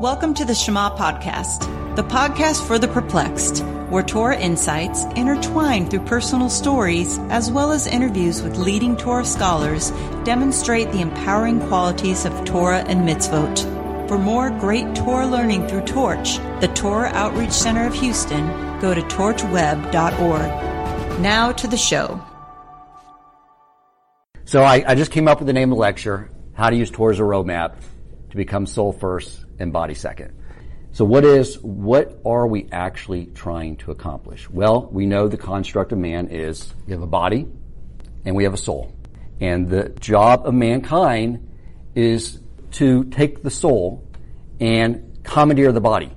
Welcome to the Shema Podcast, the podcast for the perplexed, where Torah insights, intertwined through personal stories, as well as interviews with leading Torah scholars, demonstrate the empowering qualities of Torah and mitzvot. For more great Torah learning through Torch, the Torah Outreach Center of Houston, go to torchweb.org. Now to the show. So I, I just came up with the name of the lecture, How to Use Torah as a Roadmap to Become Soul First and body second. So what is, what are we actually trying to accomplish? Well, we know the construct of man is we have a body and we have a soul. And the job of mankind is to take the soul and commandeer the body.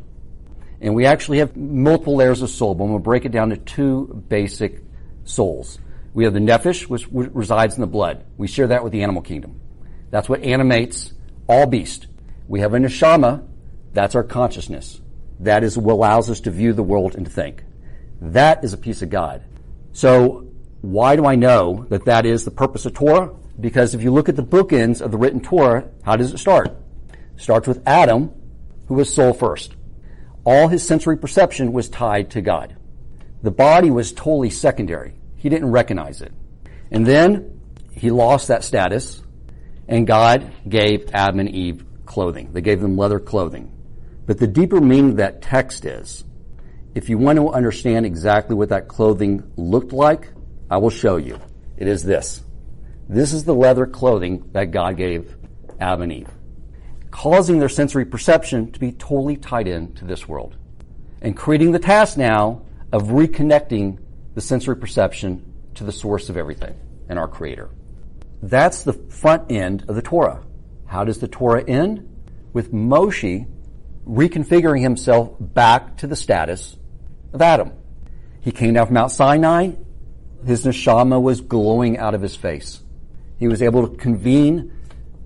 And we actually have multiple layers of soul, but we'll break it down to two basic souls. We have the nephesh, which resides in the blood. We share that with the animal kingdom. That's what animates all beasts. We have a neshama, that's our consciousness. That is what allows us to view the world and to think. That is a piece of God. So why do I know that that is the purpose of Torah? Because if you look at the bookends of the written Torah, how does it start? It starts with Adam, who was soul first. All his sensory perception was tied to God. The body was totally secondary. He didn't recognize it. And then he lost that status, and God gave Adam and Eve clothing. They gave them leather clothing. But the deeper meaning of that text is, if you want to understand exactly what that clothing looked like, I will show you. It is this. This is the leather clothing that God gave Adam and Eve, causing their sensory perception to be totally tied in to this world and creating the task now of reconnecting the sensory perception to the source of everything and our creator. That's the front end of the Torah. How does the Torah end? With Moshe reconfiguring himself back to the status of Adam. He came down from Mount Sinai. His neshama was glowing out of his face. He was able to convene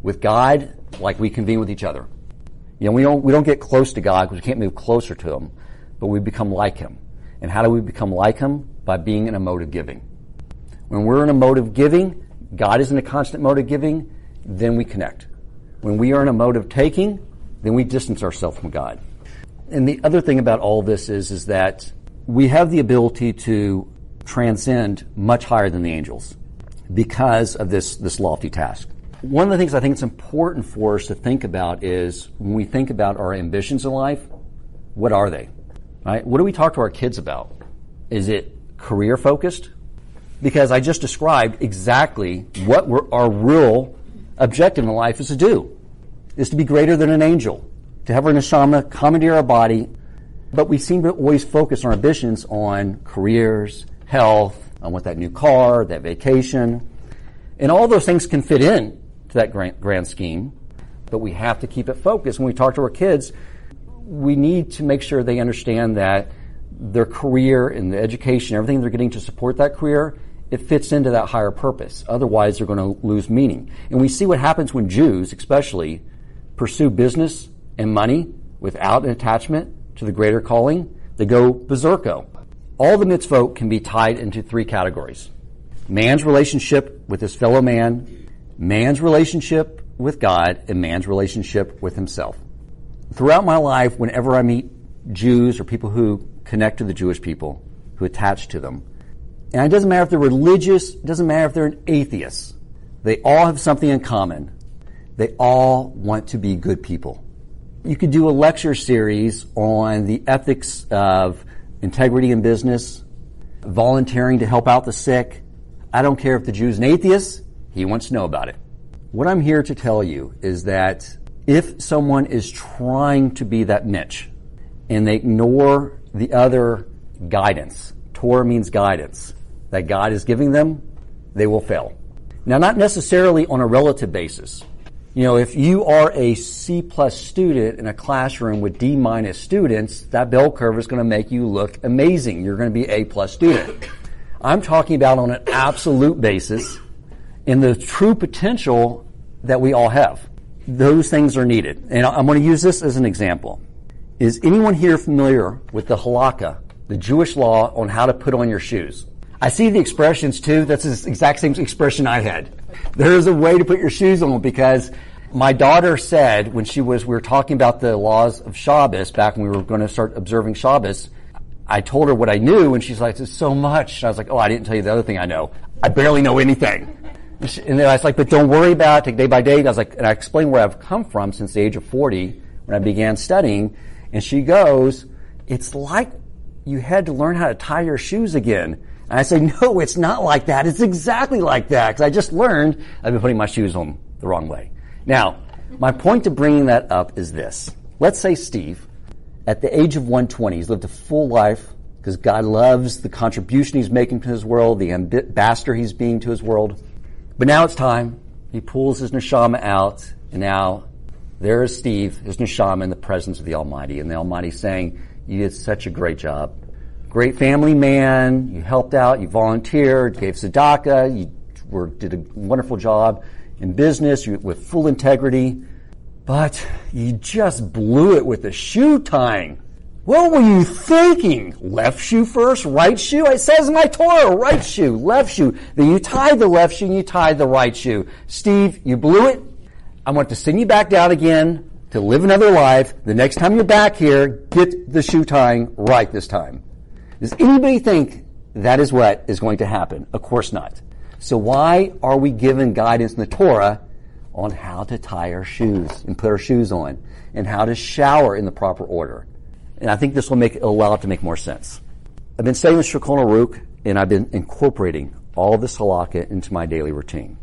with God like we convene with each other. You know, we don't, we don't get close to God because we can't move closer to Him, but we become like Him. And how do we become like Him? By being in a mode of giving. When we're in a mode of giving, God is in a constant mode of giving, then we connect. When we are in a mode of taking, then we distance ourselves from God. And the other thing about all this is, is that we have the ability to transcend much higher than the angels because of this, this lofty task. One of the things I think it's important for us to think about is when we think about our ambitions in life, what are they? Right? What do we talk to our kids about? Is it career focused? Because I just described exactly what our real objective in life is to do is to be greater than an angel, to have our neshama commandeer our body. But we seem to always focus our ambitions on careers, health, on what that new car, that vacation. And all those things can fit in to that grand, grand scheme. But we have to keep it focused. When we talk to our kids, we need to make sure they understand that their career and the education, everything they're getting to support that career, it fits into that higher purpose. Otherwise, they're going to lose meaning. And we see what happens when Jews, especially, pursue business and money without an attachment to the greater calling, they go berserko. All the mitzvot can be tied into three categories. Man's relationship with his fellow man, man's relationship with God, and man's relationship with himself. Throughout my life, whenever I meet Jews or people who connect to the Jewish people, who attach to them, and it doesn't matter if they're religious, it doesn't matter if they're an atheist, they all have something in common. They all want to be good people. You could do a lecture series on the ethics of integrity in business, volunteering to help out the sick. I don't care if the Jew's an atheist, he wants to know about it. What I'm here to tell you is that if someone is trying to be that niche and they ignore the other guidance, Torah means guidance, that God is giving them, they will fail. Now, not necessarily on a relative basis. You know, if you are a C plus student in a classroom with D minus students, that bell curve is going to make you look amazing. You're going to be A plus student. I'm talking about on an absolute basis in the true potential that we all have. Those things are needed. And I'm going to use this as an example. Is anyone here familiar with the halakha, the Jewish law on how to put on your shoes? I see the expressions too. That's the exact same expression I had. There is a way to put your shoes on because my daughter said when she was, we were talking about the laws of Shabbos back when we were going to start observing Shabbos. I told her what I knew and she's like, so much. And I was like, oh, I didn't tell you the other thing I know. I barely know anything. And then I was like, but don't worry about it, take day by day. And I was like, and I explained where I've come from since the age of 40 when I began studying. And she goes, it's like you had to learn how to tie your shoes again. And I say, no, it's not like that. It's exactly like that. Because I just learned I've been putting my shoes on the wrong way. Now, my point to bringing that up is this. Let's say Steve, at the age of 120, he's lived a full life because God loves the contribution he's making to his world, the ambassador he's being to his world. But now it's time. He pulls his neshama out, and now there is Steve, his neshama, in the presence of the Almighty, and the Almighty saying, "You did such a great job, great family man. You helped out, you volunteered, gave tzedakah, you were, did a wonderful job in business you, with full integrity, but you just blew it with the shoe tying." What were you thinking? Left shoe first, right shoe? It says in my Torah, right shoe, left shoe. Then you tied the left shoe and you tied the right shoe. Steve, you blew it. I want to send you back down again to live another life. The next time you're back here, get the shoe tying right this time. Does anybody think that is what is going to happen? Of course not. So why are we given guidance in the Torah on how to tie our shoes and put our shoes on and how to shower in the proper order? And I think this will make allow it to make more sense. I've been studying with Shulchan Aruch, and I've been incorporating all this halakha into my daily routine.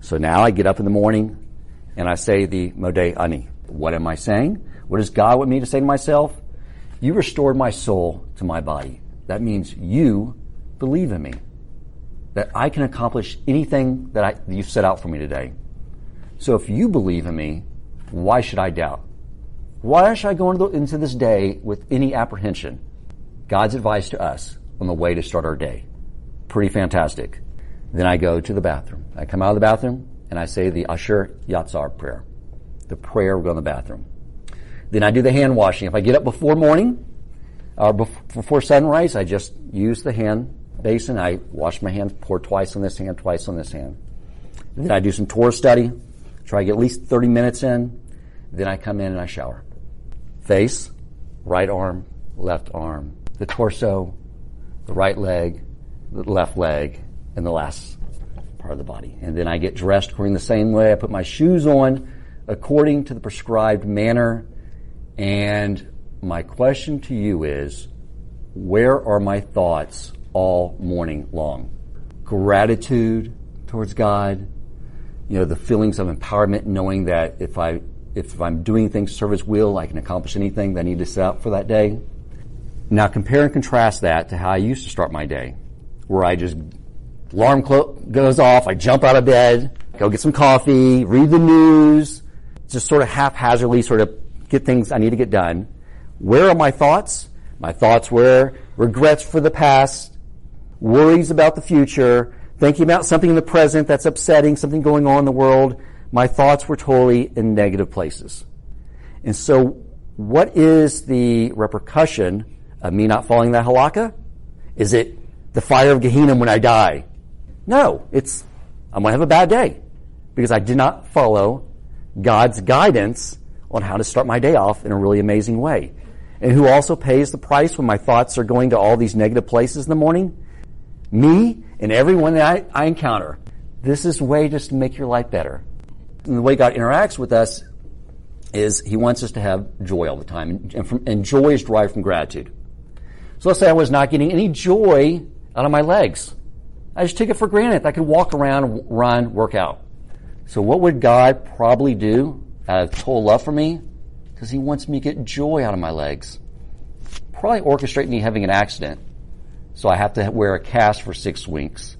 So now I get up in the morning and I say the Modeh Ani. What am I saying? What does God want me to say to myself? You restored my soul to my body. That means you believe in me. That I can accomplish anything that, I, you've set out for me today. So if you believe in me, why should I doubt? Why should I go into, the, into this day with any apprehension? God's advice to us on the way to start our day. Pretty fantastic. Then I go to the bathroom. I come out of the bathroom and I say the Asher Yatzar prayer. The prayer we go in the bathroom. Then I do the hand washing. If I get up before morning Uh, or before sunrise, I just use the hand basin. I wash my hands, pour twice on this hand, twice on this hand. then I do some Torah study. Try to get at least 30 minutes in. Then I come in and I shower face, right arm, left arm, the torso, the right leg, the left leg, and the last part of the body. And then I get dressed according the same way. I put my shoes on according to the prescribed manner. And my question to you is, where are my thoughts all morning long? Gratitude towards God, you know, the feelings of empowerment, knowing that if I if I'm doing things His will, I can accomplish anything that I need to set out for that day. Now compare and contrast that to how I used to start my day, where I just alarm cloak goes off, I jump out of bed, go get some coffee, read the news, just sort of haphazardly sort of get things I need to get done. Where are my thoughts? My thoughts were regrets for the past, worries about the future, thinking about something in the present that's upsetting, something going on in the world, my thoughts were totally in negative places. And so, what is the repercussion of me not following that halakha? Is it the fire of Gehenna when I die? No, it's I'm going to have a bad day because I did not follow God's guidance on how to start my day off in a really amazing way. And who also pays the price when my thoughts are going to all these negative places in the morning? Me and everyone that I, I encounter. This is way just to make your life better. And the way God interacts with us is He wants us to have joy all the time, and, from, and joy is derived from gratitude. So let's say I was not getting any joy out of my legs. I just took it for granted. I could walk around, run, work out. So what would God probably do out of total love for me? Because He wants me to get joy out of my legs. Probably orchestrate me having an accident. So I have to wear a cast for six weeks.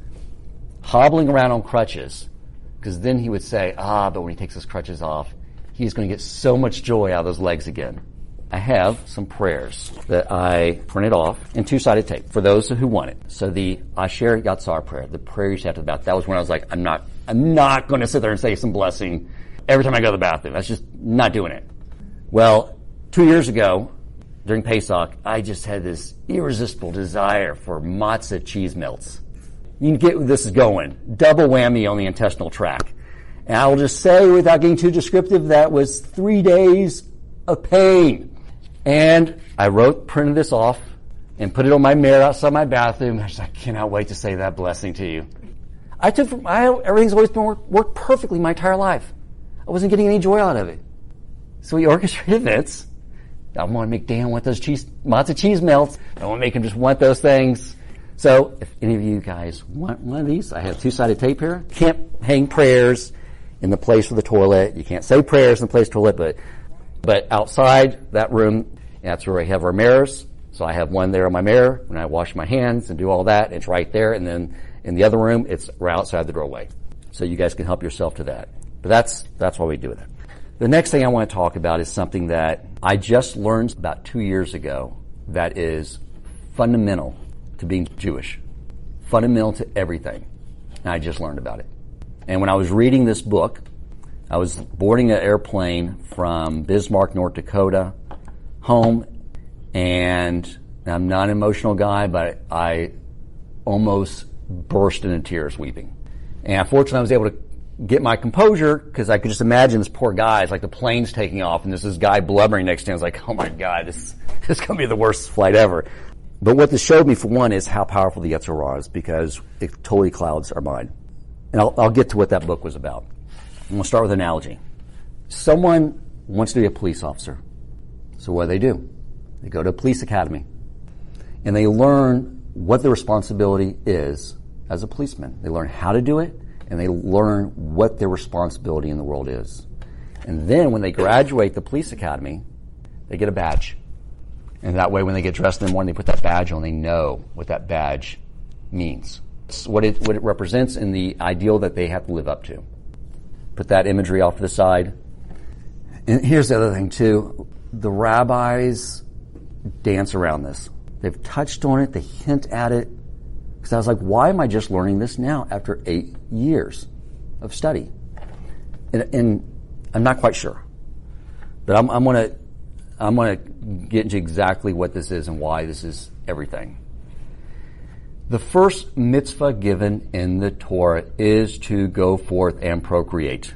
Hobbling around on crutches because then he would say, ah, but when he takes his crutches off, he's going to get so much joy out of those legs again. I have some prayers that I printed off in two-sided tape for those who want it. So the Asher Yatzar prayer, the prayer you have to the bath, that was when I was like, I'm not, I'm not going to sit there and say some blessing every time I go to the bathroom. That's just not doing it. Well, two years ago, during Pesach, I just had this irresistible desire for matzah cheese melts you can get where this is going. Double whammy on the intestinal tract. And I will just say, without getting too descriptive, that was three days of pain. And I wrote, printed this off, and put it on my mirror outside my bathroom. I, I cannot wait to say that blessing to you. I took, I, everything's always been worked, worked perfectly my entire life. I wasn't getting any joy out of it. So we orchestrated this. I want to make Dan want those cheese, matzo cheese melts. I want to make him just want those things. So if any of you guys want one of these, I have two-sided tape here. Can't hang prayers in the place for the toilet. You can't say prayers in the place the toilet, but, but outside that room, that's where we have our mirrors. So I have one there on my mirror when I wash my hands and do all that. It's right there. And then in the other room, it's right outside the doorway. So you guys can help yourself to that. But that's, that's why we do that. The next thing I want to talk about is something that I just learned about two years ago that is fundamental to being Jewish. Fundamental to everything. And I just learned about it. And when I was reading this book, I was boarding an airplane from Bismarck, North Dakota, home, and I'm not an emotional guy, but I almost burst into tears weeping. And fortunately, I was able to get my composure because I could just imagine this poor guy. It's like the plane's taking off and there's this guy blubbering next to him. I was like, oh my God, this, this is going to be the worst flight ever. But what this showed me, for one, is how powerful the Yetzer Hara is because it totally clouds our mind. And I'll, I'll get to what that book was about. And we'll start with an analogy. Someone wants to be a police officer. So what do they do? They go to a police academy and they learn what the responsibility is as a policeman. They learn how to do it and they learn what their responsibility in the world is. And then when they graduate the police academy, they get a badge. And that way when they get dressed in the morning, they put that badge on, they know what that badge means. It's what it, what it represents in the ideal that they have to live up to. Put that imagery off to the side. And here's the other thing too. The rabbis dance around this. They've touched on it, they hint at it. Because I was like, why am I just learning this now after eight years of study? And, and I'm not quite sure. But I'm, I'm gonna, I'm gonna get into exactly what this is and why this is everything. The first mitzvah given in the Torah is to go forth and procreate.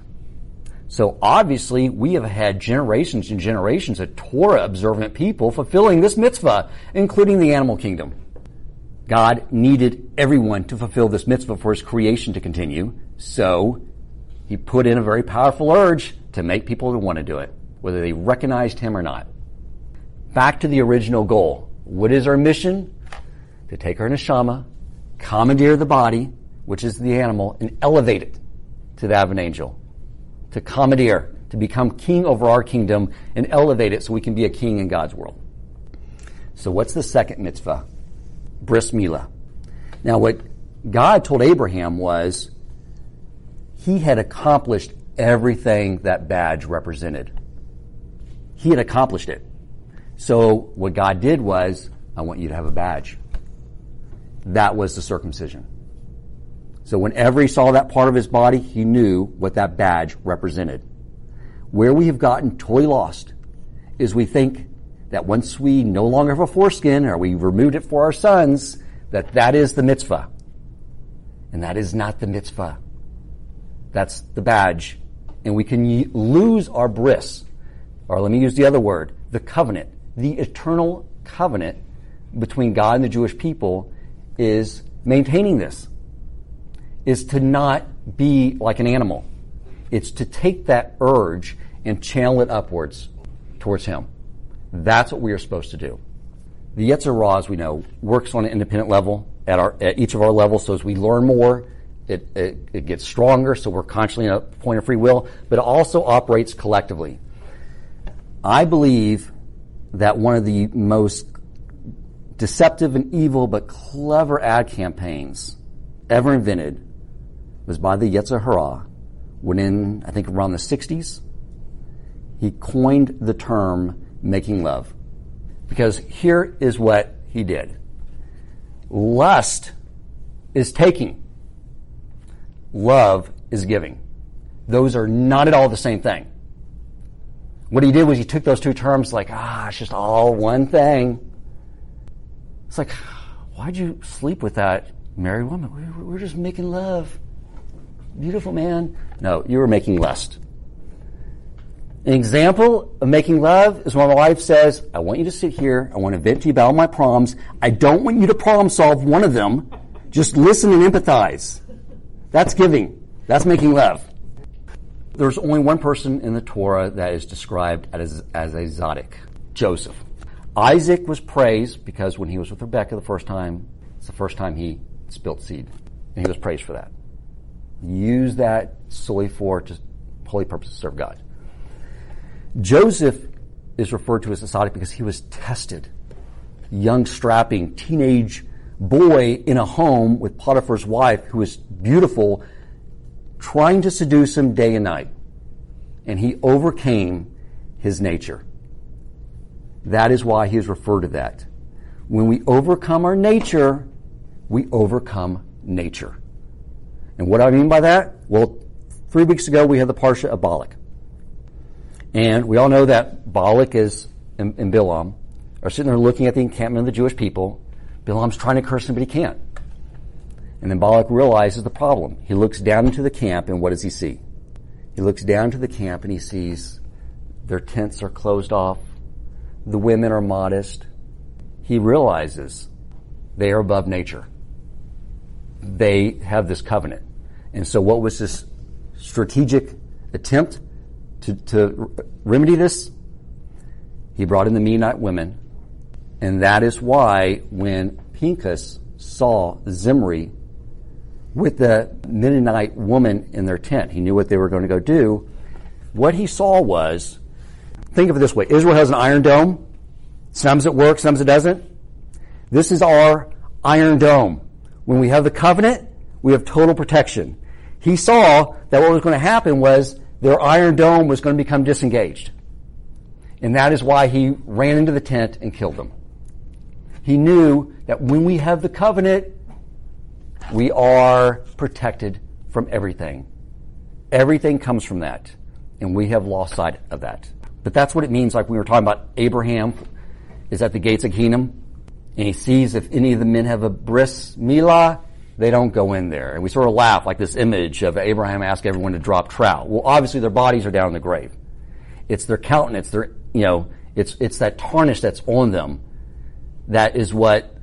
So obviously, we have had generations and generations of Torah observant people fulfilling this mitzvah, including the animal kingdom. God needed everyone to fulfill this mitzvah for his creation to continue, so he put in a very powerful urge to make people to want to do it, whether they recognized him or not. Back to the original goal. What is our mission? To take our neshama, commandeer the body, which is the animal, and elevate it to that of an angel to commandeer, to become king over our kingdom and elevate it so we can be a king in God's world. So what's the second mitzvah? Bris Milah. Now what God told Abraham was he had accomplished everything that badge represented. He had accomplished it. So what God did was, I want you to have a badge. That was the circumcision. So whenever he saw that part of his body, he knew what that badge represented. Where we have gotten totally lost is we think that once we no longer have a foreskin or we removed it for our sons, that that is the mitzvah. And that is not the mitzvah. That's the badge. And we can y- lose our bris, or let me use the other word, the covenant, the eternal covenant between God and the Jewish people is maintaining this is to not be like an animal. It's to take that urge and channel it upwards towards Him. That's what we are supposed to do. The Yetzer Hara, as we know, works on an independent level at, our, at each of our levels. So as we learn more, it, it, it gets stronger. So we're constantly in a point of free will, but it also operates collectively. I believe that one of the most deceptive and evil but clever ad campaigns ever invented was by the Yetzer Hara when in, I think around the 60s, he coined the term making love. Because here is what he did. Lust is taking. Love is giving. Those are not at all the same thing. What he did was he took those two terms like, ah, it's just all one thing. It's like, why'd you sleep with that married woman? We're just making love. beautiful man. No, you were making lust. An example of making love is when my wife says, I want you to sit here. I want to vent to you about all my problems. I don't want you to problem solve one of them. Just listen and empathize. That's giving. That's making love. There's only one person in the Torah that is described as, as a Joseph. Isaac was praised because when he was with Rebekah the first time, it's the first time he spilt seed. And he was praised for that. Use that solely for just holy purpose to serve God. Joseph is referred to as a Tzaddik because he was tested. Young, strapping, teenage boy in a home with Potiphar's wife who was beautiful, trying to seduce him day and night. And he overcame his nature. That is why he is referred to that. When we overcome our nature, we overcome nature. And what do I mean by that? Well, three weeks ago we had the Parsha of. And we all know that Balak is and, Bilam are sitting there looking at the encampment of the Jewish people. Bilam's trying to curse them, but he can't. And then Balak realizes the problem. He looks down into the camp, and what does he see? He looks down to the camp and he sees their tents are closed off. The women are modest. He realizes they are above nature. They have this covenant. And so what was this strategic attempt to, to remedy this? He brought in the Midianite women. And that is why when Pinchas saw Zimri with the Midianite woman in their tent, he knew what they were going to go do. What he saw was, think of it this way Israel has an iron dome. Sometimes it works, sometimes it doesn't. This is our iron dome. When we have the covenant, we have total protection. He saw that what was going to happen was their iron dome was going to become disengaged. And that is why he ran into the tent and killed them. He knew that when we have the covenant, we are protected from everything. Everything comes from that. And we have lost sight of that. But that's what it means, like we were talking about Abraham is at the gates of Hinnom, and he sees if any of the men have a bris milah, they don't go in there. And we sort of laugh like this image of Abraham asking everyone to drop trout. Well, obviously their bodies are down in the grave. It's their countenance, their, you know, it's, it's that tarnish that's on them. That is what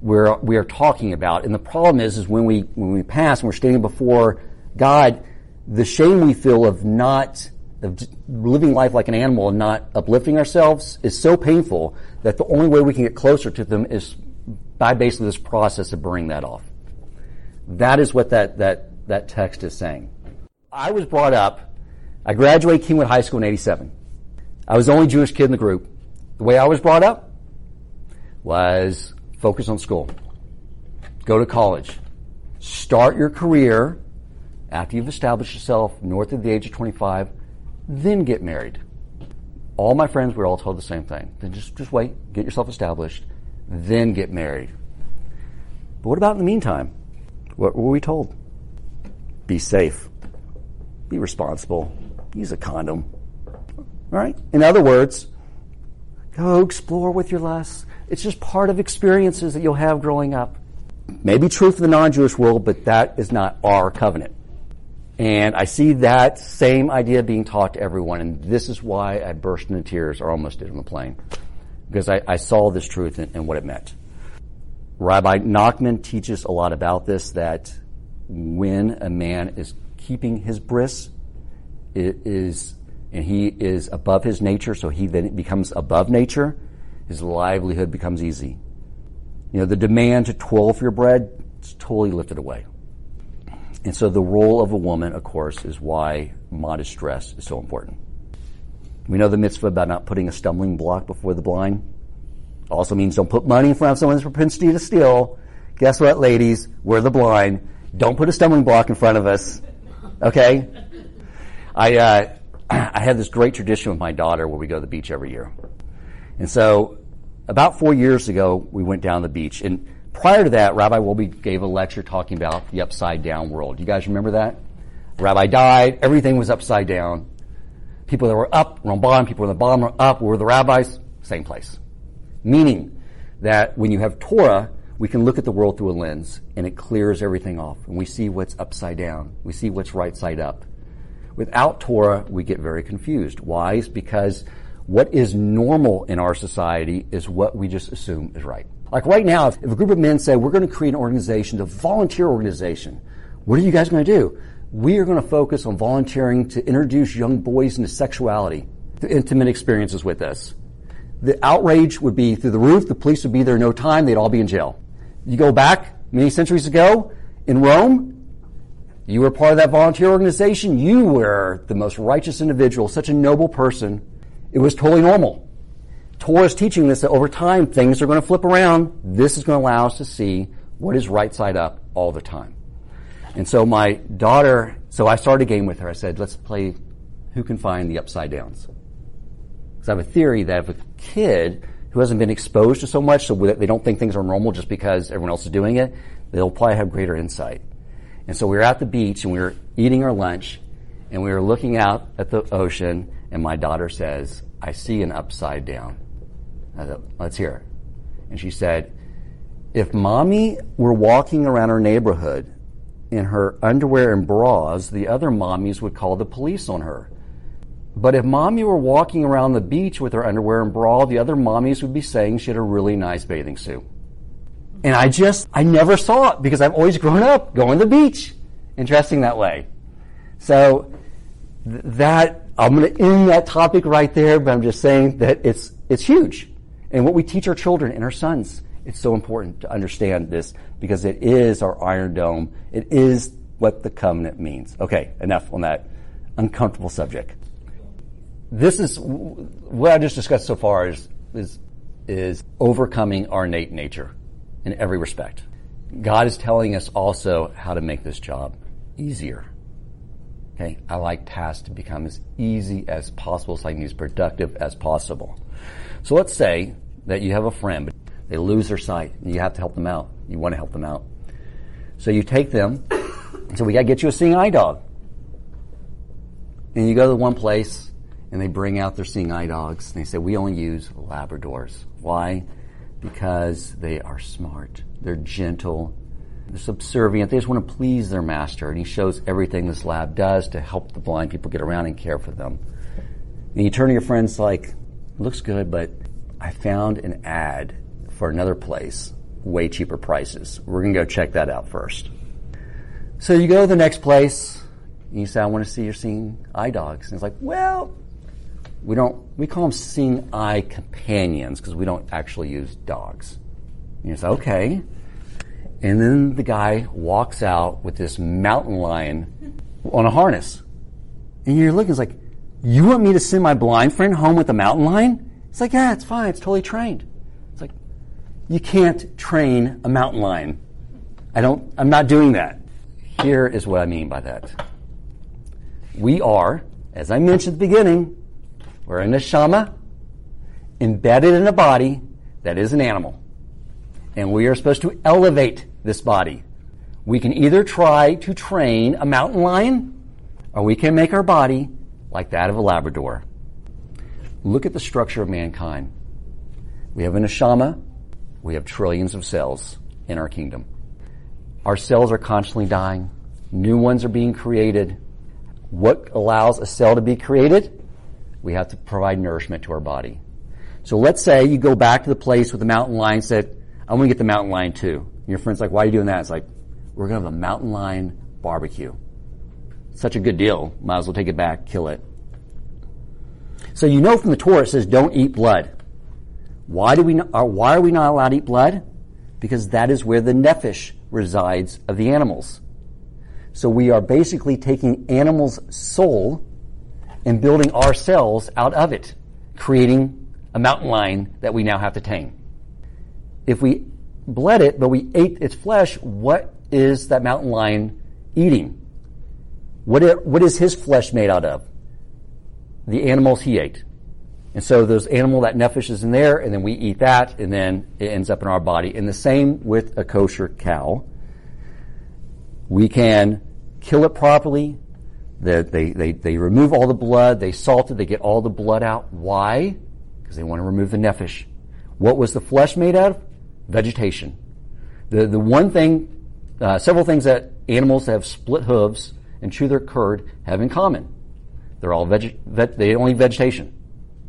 we're, we are talking about. And the problem is, is when we, when we pass and we're standing before God, the shame we feel of not, of living life like an animal and not uplifting ourselves is so painful that the only way we can get closer to them is by basically this process of burning that off. That is what that, that, that text is saying. I was brought up, I graduated Kingwood High School in 87. I was the only Jewish kid in the group. The way I was brought up was focus on school. Go to college. Start your career after you've established yourself north of the age of 25, then get married. All my friends were all told the same thing. Then just, just wait, get yourself established, then get married. But what about in the meantime? What were we told? Be safe. Be responsible. Use a condom. All right? In other words, go explore with your lusts. It's just part of experiences that you'll have growing up. Maybe true for the non-Jewish world, but that is not our covenant. And I see that same idea being taught to everyone, and this is why I burst into tears or almost did on the plane. Because I, I saw this truth and, and what it meant. Rabbi Nachman teaches a lot about this that when a man is keeping his bris, it is, and he is above his nature, so he then becomes above nature, his livelihood becomes easy. You know, the demand to toil for your bread is totally lifted away. And so the role of a woman, of course, is why modest dress is so important. We know the mitzvah about not putting a stumbling block before the blind. Also means don't put money in front of someone's propensity to steal. Guess what, ladies? We're the blind. Don't put a stumbling block in front of us. Okay? I, uh, I had this great tradition with my daughter where we go to the beach every year. And so, about four years ago, we went down the beach. And prior to that, Rabbi Wolbe gave a lecture talking about the upside down world. You guys remember that? Rabbi died. Everything was upside down. People that were up were on bottom. People on the bottom were up. Were the rabbis? Same place. Meaning that when you have Torah, we can look at the world through a lens and it clears everything off and we see what's upside down. We see what's right side up. Without Torah, we get very confused. Why? It's because what is normal in our society is what we just assume is right. Like right now, if a group of men say, we're going to create an organization, a volunteer organization, what are you guys going to do? We are going to focus on volunteering to introduce young boys into sexuality, to intimate experiences with us. The outrage would be through the roof. The police would be there no time. They'd all be in jail. You go back many centuries ago in Rome, you were part of that volunteer organization. You were the most righteous individual, such a noble person. It was totally normal. Torah is teaching this that over time things are going to flip around. This is going to allow us to see what is right side up all the time. And so my daughter, so I started a game with her. I said, let's play who can find the upside downs. Because I have a theory that if a kid who hasn't been exposed to so much, so they don't think things are normal just because everyone else is doing it, they'll probably have greater insight. And so we were at the beach and we were eating our lunch and we were looking out at the ocean and my daughter says, I see an upside down. I thought, let's hear. And she said, if mommy were walking around her neighborhood in her underwear and bras, the other mommies would call the police on her. But if mommy were walking around the beach with her underwear and bra, the other mommies would be saying she had a really nice bathing suit. And I just, I never saw it because I've always grown up going to the beach and dressing that way. So th- that, I'm going to end that topic right there, but I'm just saying that it's, it's huge. And what we teach our children and our sons, it's so important to understand this because it is our iron dome. It is what the covenant means. Okay, enough on that uncomfortable subject. This is what I just discussed so far is, is, is overcoming our innate nature in every respect. God is telling us also how to make this job easier. Okay, I like tasks to become as easy as possible so I can be as productive as possible. So let's say that you have a friend, but they lose their sight and you have to help them out. You want to help them out. So you take them, and so we gotta get you a seeing eye dog. And you go to one place and they bring out their seeing eye dogs and they say, we only use Labradors. Why? Because they are smart. They're gentle. They're subservient. They just want to please their master. And he shows everything this lab does to help the blind people get around and care for them. And you turn to your friends like, looks good, but I found an ad for another place, way cheaper prices. We're going to go check that out first. So you go to the next place, and you say, I want to see your seeing eye dogs. And it's like, well, we don't, we call them seeing eye companions because we don't actually use dogs. And you say, okay. And then the guy walks out with this mountain lion on a harness. And you're looking, it's like, you want me to send my blind friend home with a mountain lion? It's like, yeah, it's fine. It's totally trained. It's like, you can't train a mountain lion. I don't, I'm not doing that. Here is what I mean by that. We are, as I mentioned at the beginning, we're a neshama embedded in a body that is an animal. And we are supposed to elevate this body. We can either try to train a mountain lion or we can make our body like that of a Labrador. Look at the structure of mankind. We have a neshama. We have trillions of cells in our kingdom. Our cells are constantly dying. New ones are being created. What allows a cell to be created? We have to provide nourishment to our body. So let's say you go back to the place with the mountain lion said, I want to get the mountain lion too. And your friend's like, why are you doing that? It's like, we're going to have a mountain lion barbecue. Such a good deal. Might as well take it back, kill it. So you know from the Torah it says don't eat blood. Why do we not, uh, why are we not allowed to eat blood? Because that is where the nephesh resides of the animals. So we are basically taking animals' soul and building ourselves out of it, creating a mountain lion that we now have to tame. If we bled it, but we ate its flesh, what is that mountain lion eating? What, what is his flesh made out of? the animals he ate. And so those animal, that nephesh is in there, and then we eat that, and then it ends up in our body. And the same with a kosher cow. We can kill it properly. They, they, they, they remove all the blood, they salt it, they get all the blood out. Why? Because they want to remove the nephesh. What was the flesh made out of? Vegetation. The, the one thing, uh, several things that animals that have split hooves and chew their curd have in common. They're all veg, veg they only vegetation.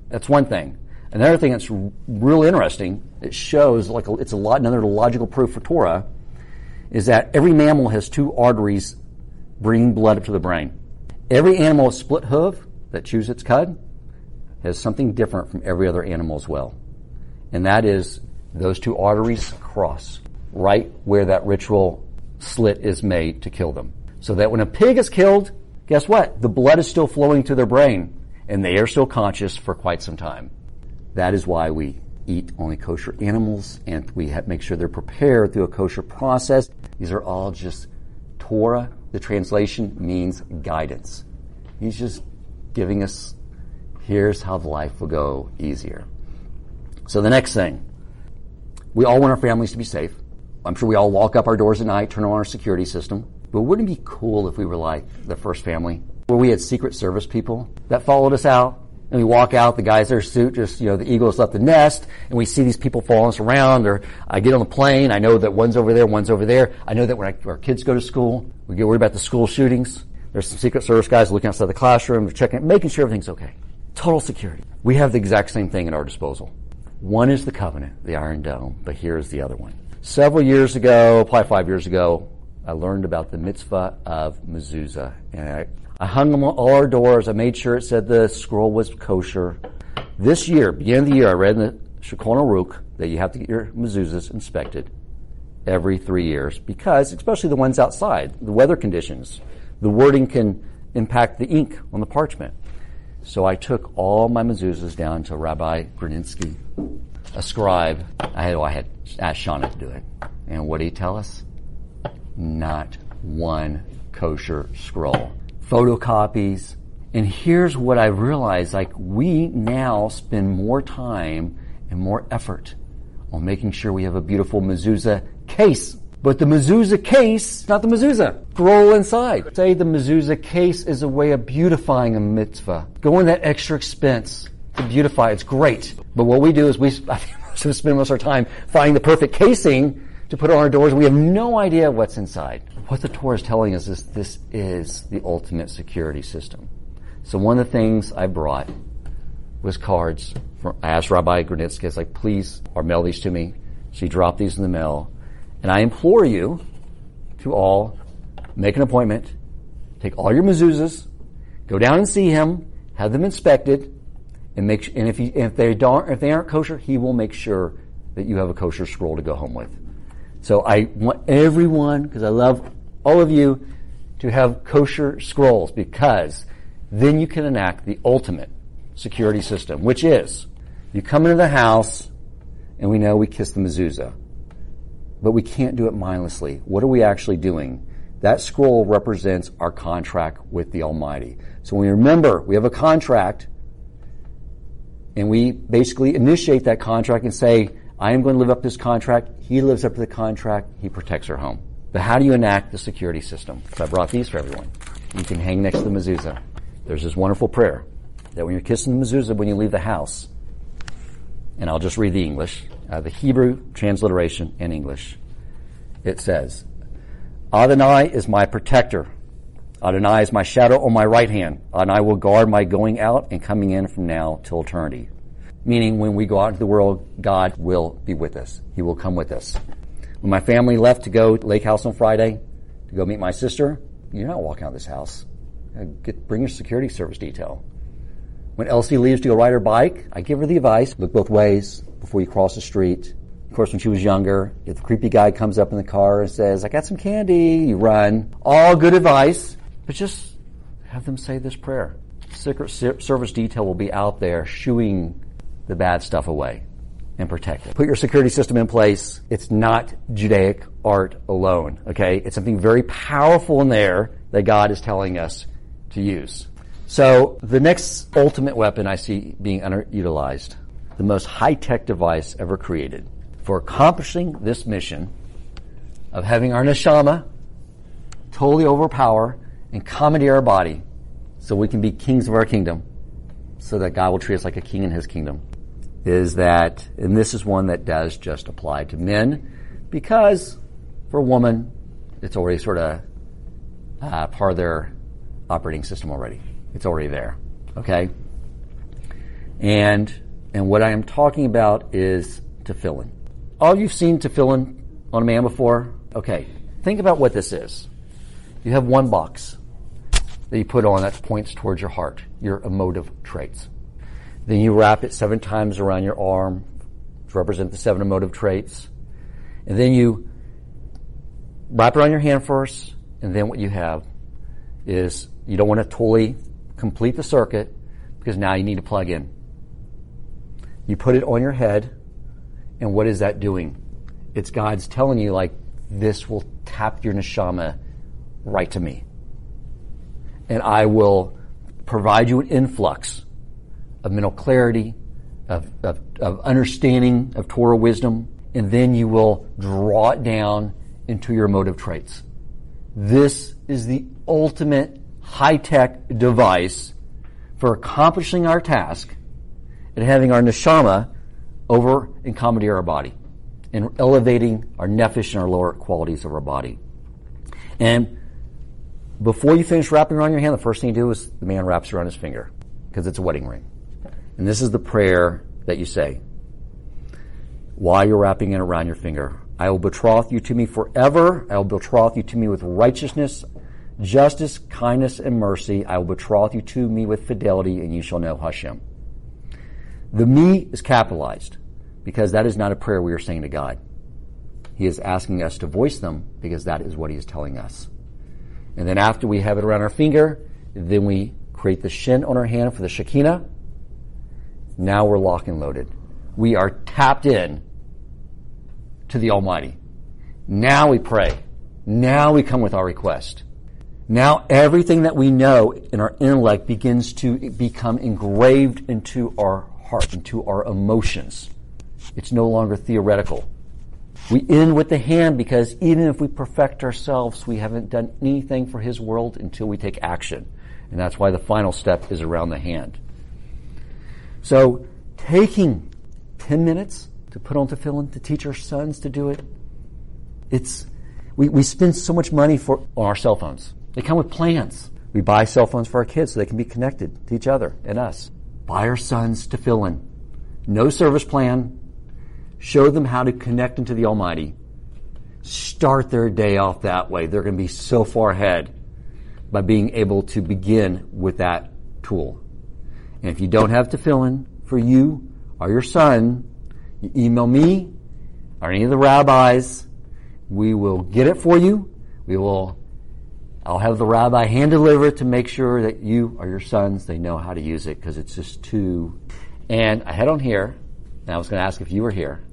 That's one thing. Another thing that's real interesting, it shows like a, it's a lot, another logical proof for Torah, is that every mammal has two arteries bringing blood up to the brain. Every animal with split hoof that chews its cud has something different from every other animal as well. And that is those two arteries cross right where that ritual slit is made to kill them. So that when a pig is killed, guess what? The blood is still flowing to their brain and they are still conscious for quite some time. That is why we eat only kosher animals and we make sure they're prepared through a kosher process. These are all just Torah. The translation means guidance. He's just giving us, here's how life will go easier. So the next thing, we all want our families to be safe. I'm sure we all walk up our doors at night, turn on our security system. But wouldn't it be cool if we were like the first family, where we had Secret Service people that followed us out, and we walk out, the guys their suit, just, you know, the eagles left the nest, and we see these people following us around, or I get on the plane, I know that one's over there, one's over there. I know that when I, our kids go to school, we get worried about the school shootings. There's some Secret Service guys looking outside the classroom, they're checking, making sure everything's okay. Total security. We have the exact same thing at our disposal. One is the covenant, the Iron Dome, but here's the other one. Several years ago, probably five years ago, I learned about the mitzvah of mezuzah, and I I hung them on all our doors. I made sure it said the scroll was kosher. This year, beginning of the year, I read in the Shulchan Aruch that you have to get your mezuzahs inspected every three years because, especially the ones outside, the weather conditions, the wording can impact the ink on the parchment. So I took all my mezuzahs down to Rabbi Gruninsky, a scribe. I had, well, I had asked Shauna to do it. And what did he tell us? Not one kosher scroll photocopies. And here's what I realized, like we now spend more time and more effort on making sure we have a beautiful mezuzah case. But the mezuzah case, not the mezuzah, scroll inside. Say the mezuzah case is a way of beautifying a mitzvah. Going that extra expense to beautify, it's great. But what we do is we, I think spend most of our time finding the perfect casing to put on our doors. We have no idea what's inside what the Torah is telling us is this is the ultimate security system. So one of the things I brought was cards. From, I asked Rabbi Grunitzky, I was like, please, or mail these to me. She dropped these in the mail. And I implore you to all make an appointment, take all your mezuzahs, go down and see him, have them inspected, and make, and if, if they don't, if they aren't kosher, he will make sure that you have a kosher scroll to go home with. So I want everyone, because I love all of you to have kosher scrolls because then you can enact the ultimate security system, which is you come into the house and we know we kiss the mezuzah, but we can't do it mindlessly. What are we actually doing? That scroll represents our contract with the Almighty. So we remember we have a contract and we basically initiate that contract and say, I am going to live up this contract. He lives up to the contract. He protects our home. But how do you enact the security system? So I brought these for everyone. You can hang next to the mezuzah. There's this wonderful prayer that when you're kissing the mezuzah when you leave the house, and I'll just read the English, uh, the Hebrew transliteration in English. It says, Adonai is my protector. Adonai is my shadow on my right hand. And I will guard my going out and coming in from now till eternity. Meaning when we go out into the world, God will be with us. He will come with us. When my family left to go to Lake House on Friday to go meet my sister, you're not walking out of this house. Uh, get, bring your security service detail. When Elsie leaves to go ride her bike, I give her the advice, look both ways before you cross the street. Of course, when she was younger, if the creepy guy comes up in the car and says, I got some candy, you run. All good advice, but just have them say this prayer. Secret service detail will be out there shooing the bad stuff away and protect it. Put your security system in place. It's not Judaic art alone, okay? It's something very powerful in there that God is telling us to use. So the next ultimate weapon I see being underutilized, the most high-tech device ever created for accomplishing this mission of having our neshama totally overpower and commandeer our body so we can be kings of our kingdom so that God will treat us like a king in his kingdom is that, and this is one that does just apply to men, because For a woman, it's already sort of uh, part of their operating system already. It's already there. Okay? And and what I am talking about is tefillin. All you've seen tefillin on a man before? Okay. Think about what this is. You have one box that you put on that points towards your heart, your emotive traits. Then you wrap it seven times around your arm to represent the seven emotive traits. And then you wrap it around your hand first, and then what you have is you don't want to totally complete the circuit because now you need to plug in. You put it on your head, and what is that doing? It's God's telling you, like, this will tap your neshama right to me. And I will provide you an influx of mental clarity, of, of, of understanding of Torah wisdom, and then you will draw it down into your emotive traits. This is the ultimate high-tech device for accomplishing our task and having our neshama over and commandeer our body and elevating our nefesh and our lower qualities of our body. And before you finish wrapping around your hand, the first thing you do is the man wraps around his finger because it's a wedding ring. And this is the prayer that you say while you're wrapping it around your finger. I will betroth you to me forever. I will betroth you to me with righteousness, justice, kindness, and mercy. I will betroth you to me with fidelity, and you shall know Hashem. The me is capitalized because that is not a prayer we are saying to God. He is asking us to voice them because that is what he is telling us. And then after we have it around our finger, then we create the shin on our hand for the Shekinah. Now we're lock and loaded. We are tapped in to the Almighty. Now we pray. Now we come with our request. Now everything that we know in our intellect begins to become engraved into our heart, into our emotions. It's no longer theoretical. We end with the hand because even if we perfect ourselves, we haven't done anything for His world until we take action. And that's why the final step is around the hand. So, taking 10 minutes to put on tefillin, to teach our sons to do it, it's, we, we spend so much money for, on our cell phones. They come with plans. We buy cell phones for our kids so they can be connected to each other and us. Buy our sons tefillin. No service plan, Show them how to connect into the Almighty. Start their day off that way. They're going to be so far ahead by being able to begin with that tool. And if you don't have tefillin for you or your son, you email me or any of the rabbis. We will get it for you. We will, I'll have the rabbi hand deliver it to make sure that you or your sons, they know how to use it because it's just too. And I head on here, and I was going to ask if you were here.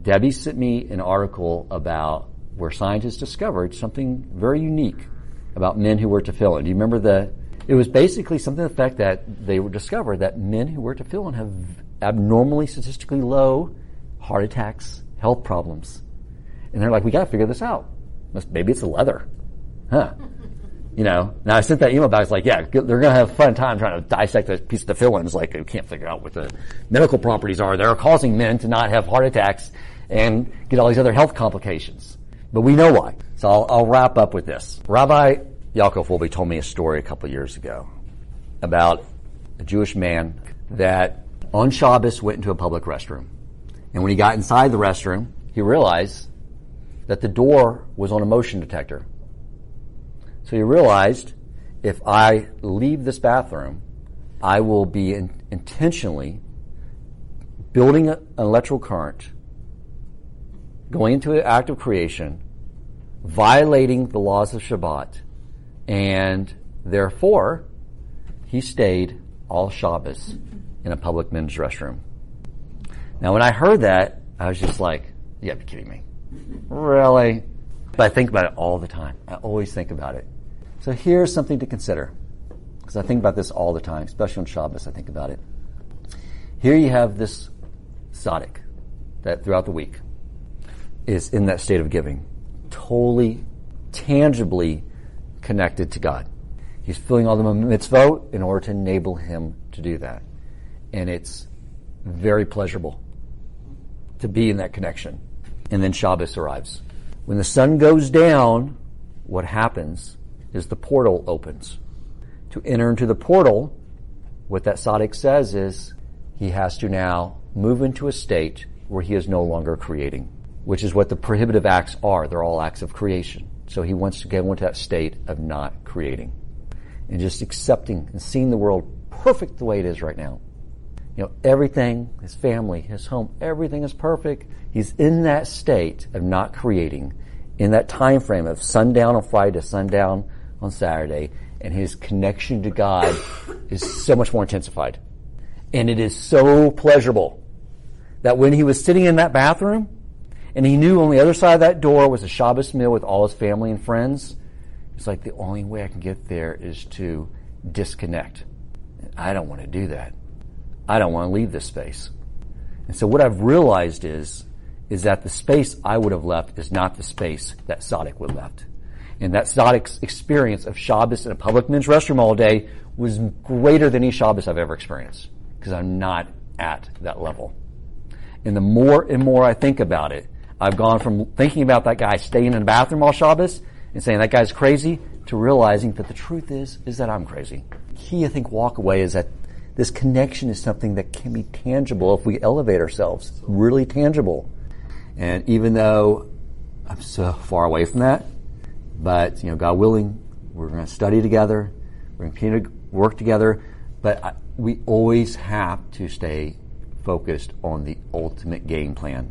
Debbie sent me an article about where scientists discovered something very unique about men who wear tefillin. Do you remember the? It was basically something the fact that they were discovered that men who wear tefillin have abnormally statistically low heart attacks, health problems, and they're like, we got to figure this out. Maybe it's the leather, huh? You know, now I sent that email back. It's like, yeah, they're going to have a fun time trying to dissect a piece of tefillin. It's like, we can't figure out what the medical properties are. They're causing men to not have heart attacks and get all these other health complications. But we know why. So I'll, I'll wrap up with this. Rabbi Yaakov Wolbe told me a story a couple years ago about a Jewish man that on Shabbos went into a public restroom. And when he got inside the restroom, he realized that the door was on a motion detector. So he realized if I leave this bathroom, I will be in, intentionally building an electrical current, going into an act of creation, violating the laws of Shabbat, and therefore he stayed all Shabbos in a public men's restroom. Now, when I heard that, I was just like, you gotta be kidding me. Really? But I think about it all the time. I always think about it. So here's something to consider, because I think about this all the time, especially on Shabbos, I think about it. Here you have this tzaddik that throughout the week is in that state of giving, totally, tangibly connected to God. He's filling all the mitzvot in order to enable him to do that. And it's very pleasurable to be in that connection. And then Shabbos arrives. When the sun goes down, what happens is the portal opens. To enter into the portal, what that tzaddik says is he has to now move into a state where he is no longer creating, which is what the prohibitive acts are. They're all acts of creation. So he wants to go into that state of not creating and just accepting and seeing the world perfect the way it is right now. You know, everything, his family, his home, everything is perfect. He's in that state of not creating, in that time frame of sundown on Friday to sundown on Saturday, and his connection to God is so much more intensified. And it is so pleasurable that when he was sitting in that bathroom, and he knew on the other side of that door was a Shabbos meal with all his family and friends, it's like the only way I can get there is to disconnect. I don't want to do that. I don't want to leave this space. And so what I've realized is, is that the space I would have left is not the space that Tzaddik would have left. And that Tzaddik's experience of Shabbos in a public men's restroom all day was greater than any Shabbos I've ever experienced. Because I'm not at that level. And the more and more I think about it, I've gone from thinking about that guy staying in the bathroom all Shabbos and saying that guy's crazy to realizing that the truth is, is that I'm crazy. Key, I think, walk away is that this connection is something that can be tangible if we elevate ourselves, really tangible. And even though I'm so far away from that, but you know, God willing, we're going to study together, we're going to work together, but I, we always have to stay focused on the ultimate game plan.